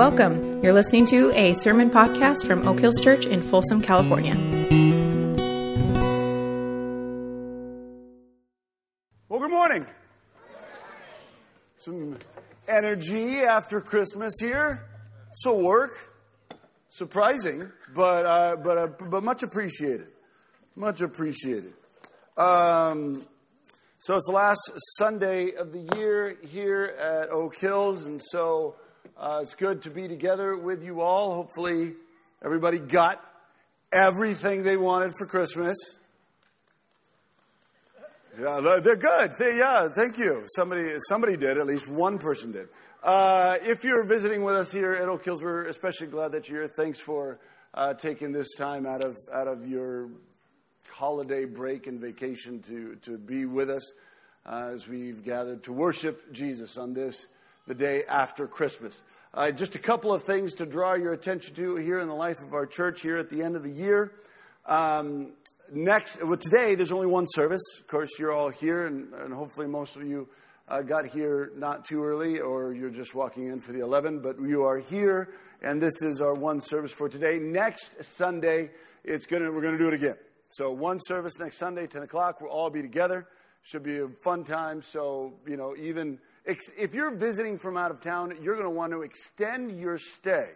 Welcome. You're listening to a sermon podcast from Oak Hills Church in Folsom, California. Well, good morning. Some energy after Christmas here. So work, surprising, but uh, but uh, but much appreciated. Much appreciated. Um, so it's the last Sunday of the year here at Oak Hills, and so uh, it's good to be together with you all. Hopefully, everybody got everything they wanted for Christmas. Yeah, they're good. They, yeah, thank you. Somebody, somebody did. At least one person did. Uh, if you're visiting with us here at Oak Hills, we're especially glad that you're here. Thanks for uh, taking this time out of out of your holiday break and vacation to to be with us uh, as we've gathered to worship Jesus on this the day after Christmas. Uh, just a couple of things to draw your attention to here in the life of our church here at the end of the year. Um, next, well, today there's only one service. Of course, you're all here, and, and hopefully most of you uh, got here not too early, or you're just walking in for the 11. But you are here, and this is our one service for today. Next Sunday, it's gonna we're gonna do it again. So one service next Sunday, 10 o'clock. We'll all be together. Should be a fun time. So you know, even if you're visiting from out of town, you're going to want to extend your stay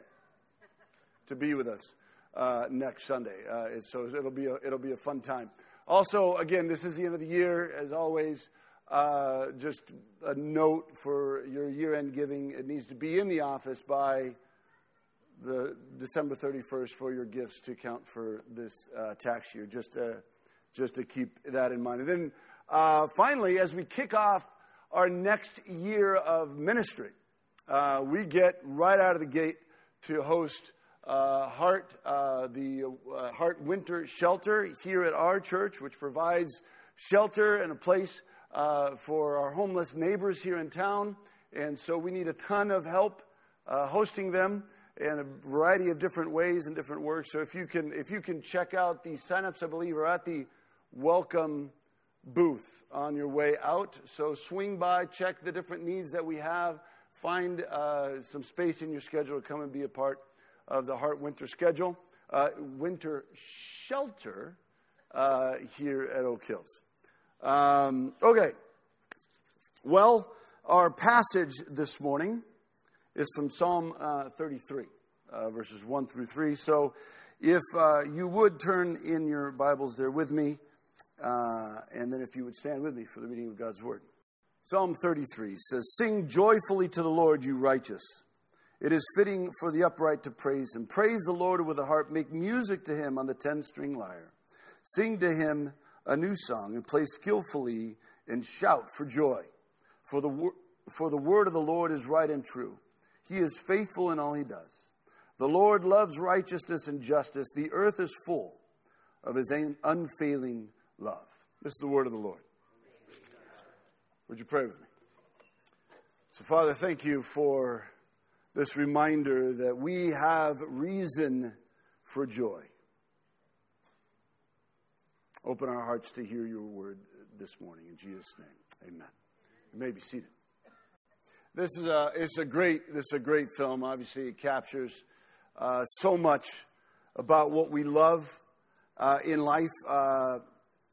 to be with us uh, next Sunday. Uh, so it'll be, a, it'll be a fun time. Also, again, this is the end of the year. As always, uh, just a note for your year end giving it needs to be in the office by the December 31st for your gifts to count for this uh, tax year, just to, just to keep that in mind. And then uh, finally, as we kick off our next year of ministry. Uh, we get right out of the gate to host uh, HART, uh, the uh, HART Winter Shelter here at our church, which provides shelter and a place uh, for our homeless neighbors here in town. And so we need a ton of help uh, hosting them in a variety of different ways and different works. So if you can, if you can check out the signups, I believe, are at the welcome booth on your way out. So swing by, check the different needs that we have, find uh, some space in your schedule to come and be a part of the HART Winter schedule, uh, winter shelter uh, here at Oak Hills. Um, okay. Well, our passage this morning is from Psalm uh, 33, uh, verses 1 through 3. So if uh, you would turn in your Bibles there with me uh, and then if you would stand with me for the reading of God's word. Psalm 33 says, Sing joyfully to the Lord, you righteous. It is fitting for the upright to praise him. Praise the Lord with a harp. Make music to him on the ten string lyre. Sing to him a new song and play skillfully and shout for joy. For the, for the word of the Lord is right and true. He is faithful in all he does. The Lord loves righteousness and justice. The earth is full of his unfailing love. This is the word of the Lord. Would you pray with me? So, Father, thank you for this reminder that we have reason for joy. Open our hearts to hear your word this morning. In Jesus' name, amen. You may be seated. This is a, it's a great, this is a great film. Obviously, it captures uh, so much about what we love uh, in life. Uh,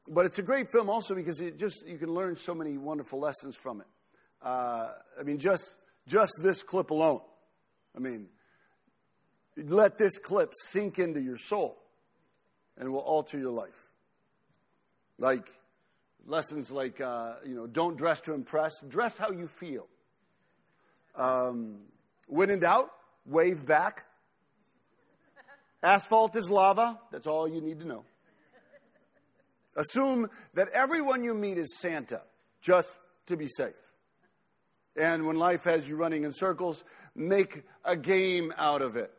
but it's a great film also because it just you can learn so many wonderful lessons from it. Uh, I mean, just just this clip alone. I mean, let this clip sink into your soul, and it will alter your life. Like lessons like uh, you know, don't dress to impress. Dress how you feel. Um, when in doubt, wave back. Asphalt is lava. That's all you need to know. Assume that everyone you meet is Santa, just to be safe. And when life has you running in circles, make a game out of it.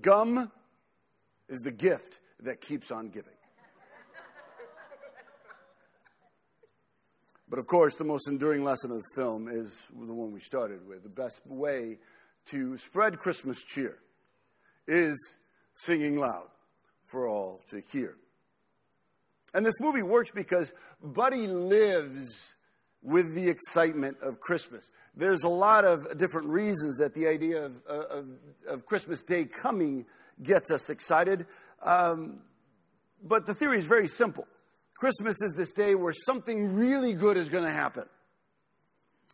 Gum is the gift that keeps on giving. But of course, the most enduring lesson of the film is the one we started with. The best way to spread Christmas cheer is singing loud for all to hear. And this movie works because Buddy lives with the excitement of Christmas. There's a lot of different reasons that the idea of, of, of Christmas Day coming gets us excited. Um, but the theory is very simple Christmas is this day where something really good is going to happen.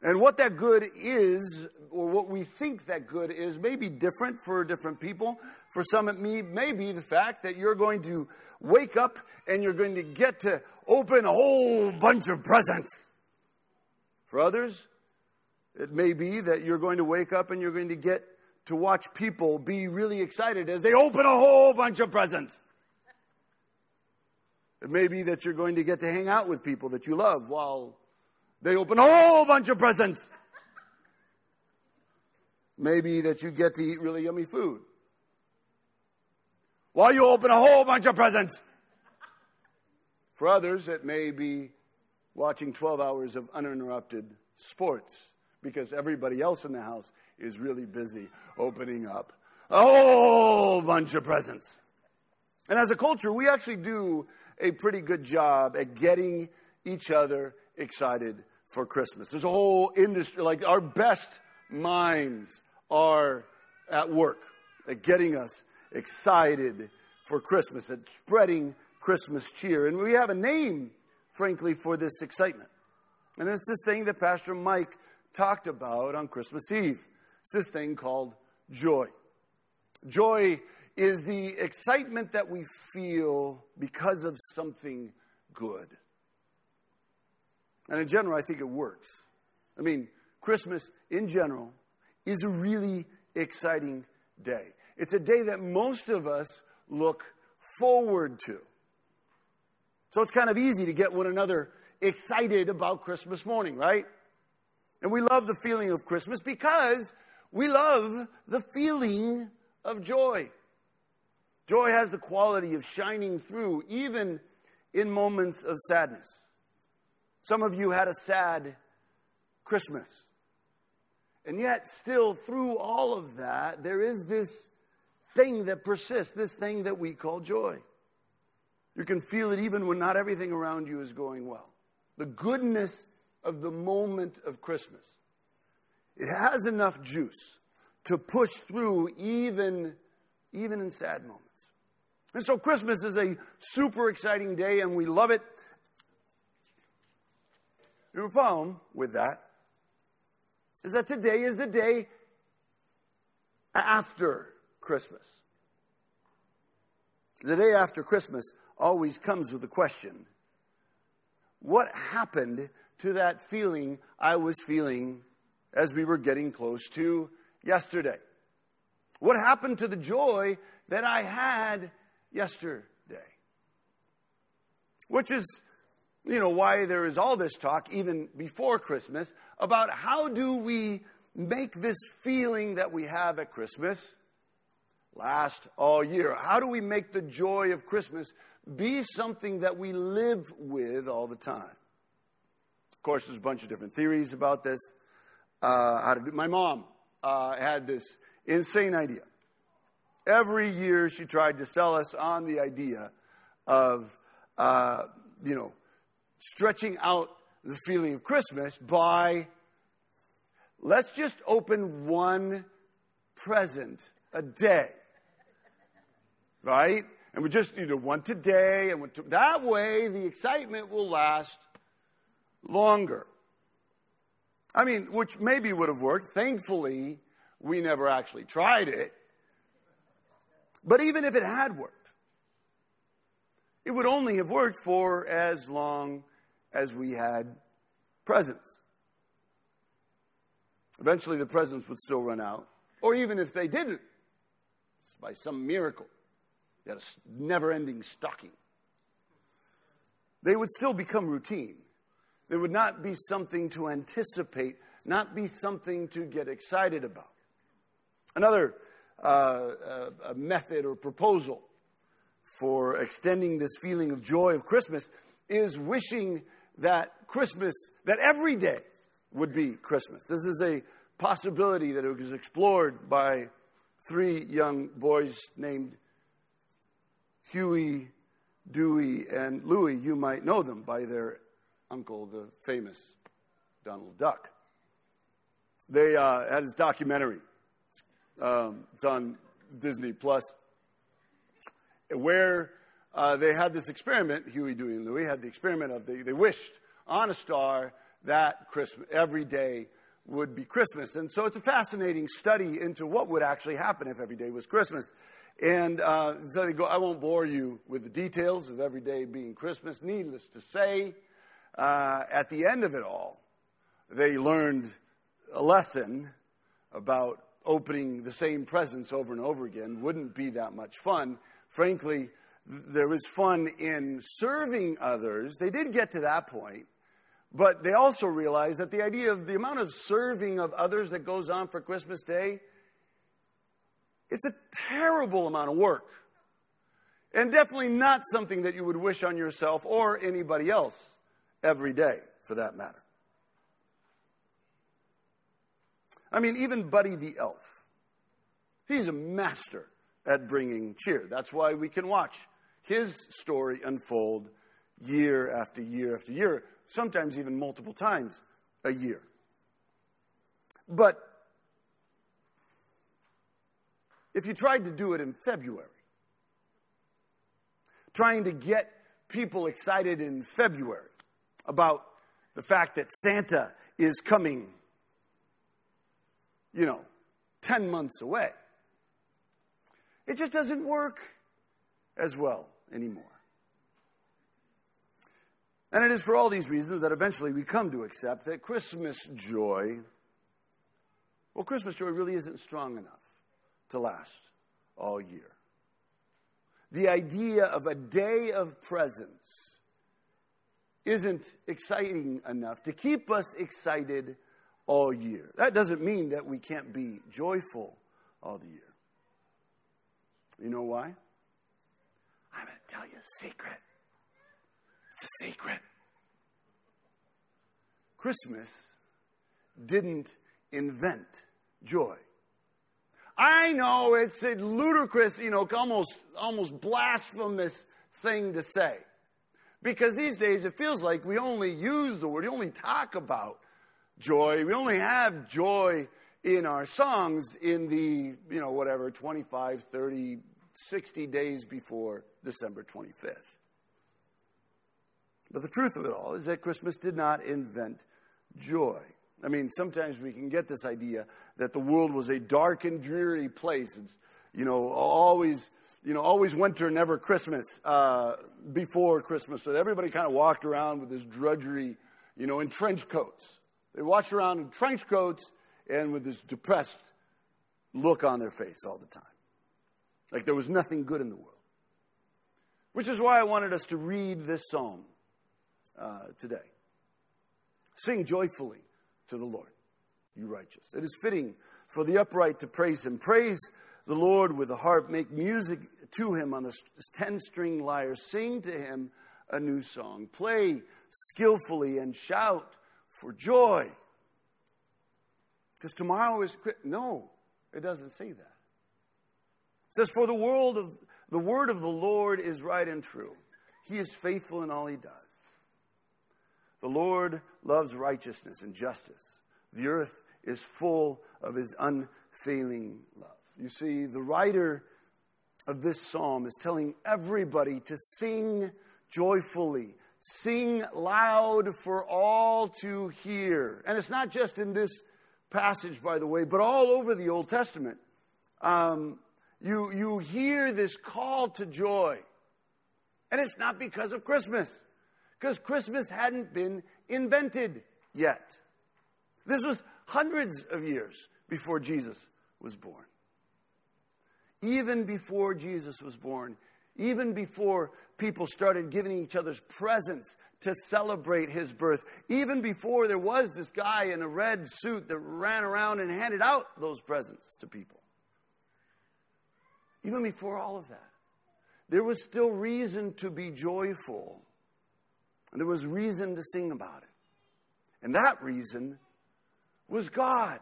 And what that good is, or what we think that good is, may be different for different people. For some, it may, be the fact that you're going to wake up and you're going to get to open a whole bunch of presents. For others, it may be that you're going to wake up and you're going to get to watch people be really excited as they open a whole bunch of presents. It may be that you're going to get to hang out with people that you love while they open a whole bunch of presents. Maybe that you get to eat really yummy food while you open a whole bunch of presents. For others, it may be watching 12 hours of uninterrupted sports because everybody else in the house is really busy opening up a whole bunch of presents. And as a culture, we actually do a pretty good job at getting each other excited for Christmas. There's a whole industry, like our best minds are at work at getting us excited for Christmas, at spreading Christmas cheer. And we have a name, frankly, for this excitement. And it's this thing that Pastor Mike talked about on Christmas Eve. It's this thing called joy. Joy is the excitement that we feel because of something good. And in general, I think it works. I mean, Christmas in general is a really exciting day. It's a day that most of us look forward to. So it's kind of easy to get one another excited about Christmas morning, right? And we love the feeling of Christmas because we love the feeling of joy. Joy has the quality of shining through even in moments of sadness. Some of you had a sad Christmas. And yet, still, through all of that, there is this thing that persists, this thing that we call joy. You can feel it even when not everything around you is going well. The goodness of the moment of Christmas. It has enough juice to push through even, even in sad moments. And so Christmas is a super exciting day and we love it. The problem with that is that today is the day after Christmas. The day after Christmas always comes with a question What happened to that feeling I was feeling as we were getting close to yesterday? What happened to the joy that I had yesterday? Which is you know, why there is all this talk, even before Christmas, about how do we make this feeling that we have at Christmas last all year? How do we make the joy of Christmas be something that we live with all the time? Of course, there's a bunch of different theories about this. Uh, how to do. My mom uh, had this insane idea. Every year, she tried to sell us on the idea of, uh, you know, stretching out the feeling of Christmas by let's just open one present a day. Right? And we just you know one today, and to, that way the excitement will last longer. I mean, which maybe would have worked. Thankfully, we never actually tried it. But even if it had worked, it would only have worked for as long as we had presents. Eventually, the presents would still run out, or even if they didn't, by some miracle, you had a never ending stocking. They would still become routine. They would not be something to anticipate, not be something to get excited about. Another uh, uh, method or proposal for extending this feeling of joy of Christmas is wishing that Christmas, that every day would be Christmas. This is a possibility that was explored by three young boys named Huey, Dewey, and Louie. You might know them by their uncle, the famous Donald Duck. They uh, had his documentary. Um, it's on Disney Plus, where uh, they had this experiment. Huey, Dewey, and Louie had the experiment of they, they wished on a star that Christmas every day would be Christmas. And so it's a fascinating study into what would actually happen if every day was Christmas. And uh, so they go, I won't bore you with the details of every day being Christmas. Needless to say, uh, at the end of it all, they learned a lesson about opening the same presents over and over again wouldn't be that much fun. Frankly, there was fun in serving others. They did get to that point, but they also realized that the idea of the amount of serving of others that goes on for Christmas Day, it's a terrible amount of work. And definitely not something that you would wish on yourself or anybody else every day, for that matter. I mean, even Buddy the Elf, he's a master at bringing cheer. That's why we can watch his story unfold year after year after year, sometimes even multiple times a year. But if you tried to do it in February, trying to get people excited in February about the fact that Santa is coming you know, 10 months away. It just doesn't work as well anymore. And it is for all these reasons that eventually we come to accept that Christmas joy, well, Christmas joy really isn't strong enough to last all year. The idea of a day of presents isn't exciting enough to keep us excited all year. That doesn't mean that we can't be joyful all the year. You know why? I'm going to tell you a secret. It's a secret. Christmas didn't invent joy. I know it's a ludicrous, you know, almost, almost blasphemous thing to say. Because these days it feels like we only use the word, we only talk about joy. We only have joy in our songs in the, you know, whatever, 25, 30, 60 days before December 25th. But the truth of it all is that Christmas did not invent joy. I mean, sometimes we can get this idea that the world was a dark and dreary place. It's, you know, always, you know, always winter, never Christmas uh, before Christmas. So everybody kind of walked around with this drudgery, you know, in trench coats. They walked around in trench coats and with this depressed look on their face all the time. Like there was nothing good in the world. Which is why I wanted us to read this psalm uh, today. Sing joyfully to the Lord, you righteous. It is fitting for the upright to praise him. Praise the Lord with the harp. Make music to him on the ten string lyre. Sing to him a new song. Play skillfully and shout for joy. Because tomorrow is no, it doesn't say that. It says, For the world of the word of the Lord is right and true. He is faithful in all he does. The Lord loves righteousness and justice. The earth is full of his unfailing love. You see, the writer of this psalm is telling everybody to sing joyfully, Sing loud for all to hear. And it's not just in this passage, by the way, but all over the Old Testament. Um, you, you hear this call to joy. And it's not because of Christmas, because Christmas hadn't been invented yet. This was hundreds of years before Jesus was born. Even before Jesus was born, even before people started giving each other's presents to celebrate his birth, even before there was this guy in a red suit that ran around and handed out those presents to people. Even before all of that, there was still reason to be joyful. And there was reason to sing about it. And that reason was God.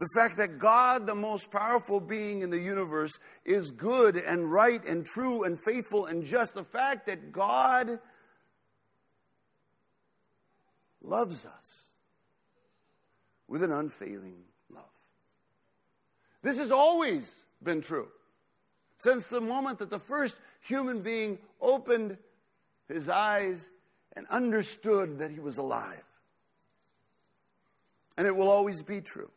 The fact that God, the most powerful being in the universe, is good and right and true and faithful and just. The fact that God loves us with an unfailing love. This has always been true. Since the moment that the first human being opened his eyes and understood that he was alive. And it will always be true.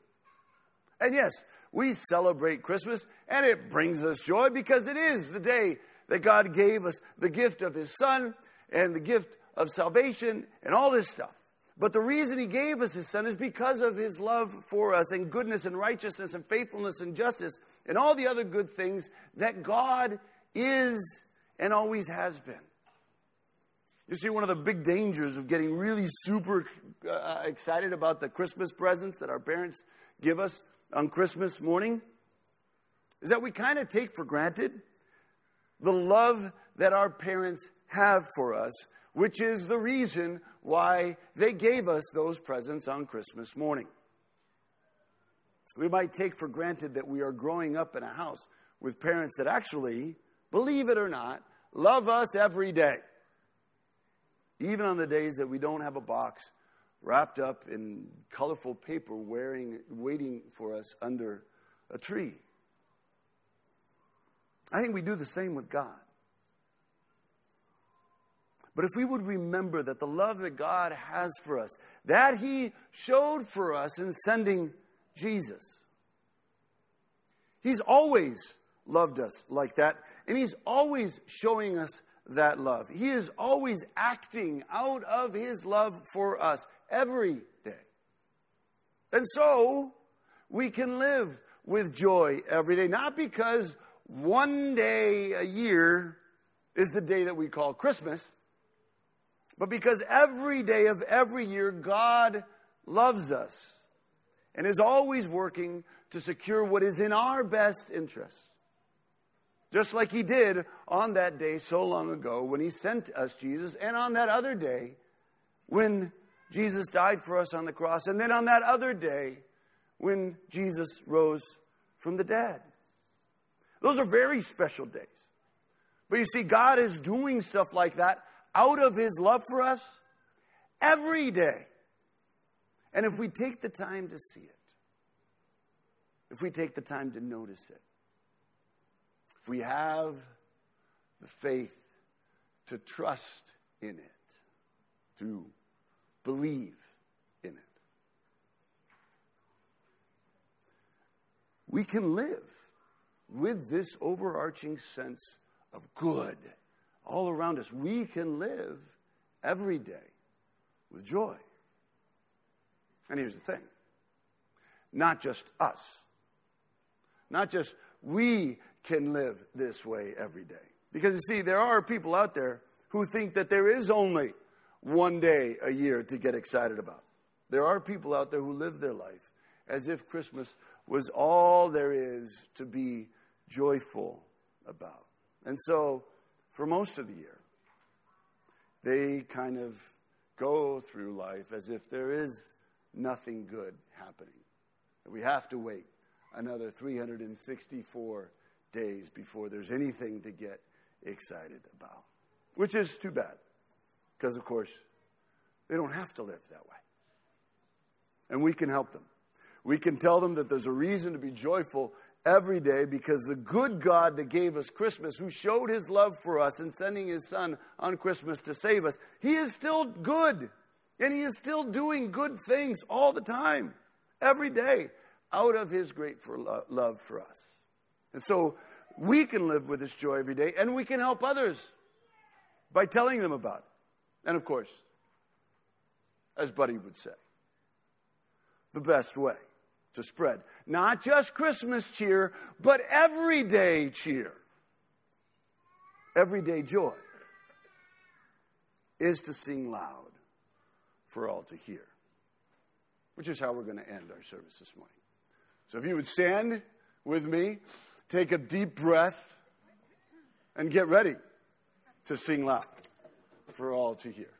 And yes, we celebrate Christmas and it brings us joy because it is the day that God gave us the gift of his son and the gift of salvation and all this stuff. But the reason he gave us his son is because of his love for us and goodness and righteousness and faithfulness and justice and all the other good things that God is and always has been. You see, one of the big dangers of getting really super uh, excited about the Christmas presents that our parents give us on Christmas morning is that we kind of take for granted the love that our parents have for us, which is the reason why they gave us those presents on Christmas morning. We might take for granted that we are growing up in a house with parents that actually, believe it or not, love us every day. Even on the days that we don't have a box wrapped up in colorful paper wearing, waiting for us under a tree. I think we do the same with God. But if we would remember that the love that God has for us, that He showed for us in sending Jesus, He's always loved us like that, and He's always showing us that love. He is always acting out of His love for us every day. And so we can live with joy every day, not because one day a year is the day that we call Christmas but because every day of every year, God loves us and is always working to secure what is in our best interest. Just like He did on that day so long ago when He sent us Jesus, and on that other day when Jesus died for us on the cross, and then on that other day when Jesus rose from the dead. Those are very special days. But you see, God is doing stuff like that out of his love for us every day. And if we take the time to see it, if we take the time to notice it, if we have the faith to trust in it, to believe in it, we can live with this overarching sense of good all around us. We can live every day with joy. And here's the thing not just us, not just we can live this way every day. Because you see, there are people out there who think that there is only one day a year to get excited about. There are people out there who live their life as if Christmas was all there is to be joyful about. And so for most of the year. They kind of go through life as if there is nothing good happening. We have to wait another 364 days before there's anything to get excited about, which is too bad because, of course, they don't have to live that way. And we can help them. We can tell them that there's a reason to be joyful every day because the good God that gave us Christmas, who showed his love for us in sending his son on Christmas to save us, he is still good. And he is still doing good things all the time, every day, out of his great for love for us. And so we can live with this joy every day, and we can help others by telling them about it. And of course, as Buddy would say, the best way to spread. Not just Christmas cheer, but everyday cheer. Everyday joy is to sing loud for all to hear, which is how we're going to end our service this morning. So if you would stand with me, take a deep breath, and get ready to sing loud for all to hear.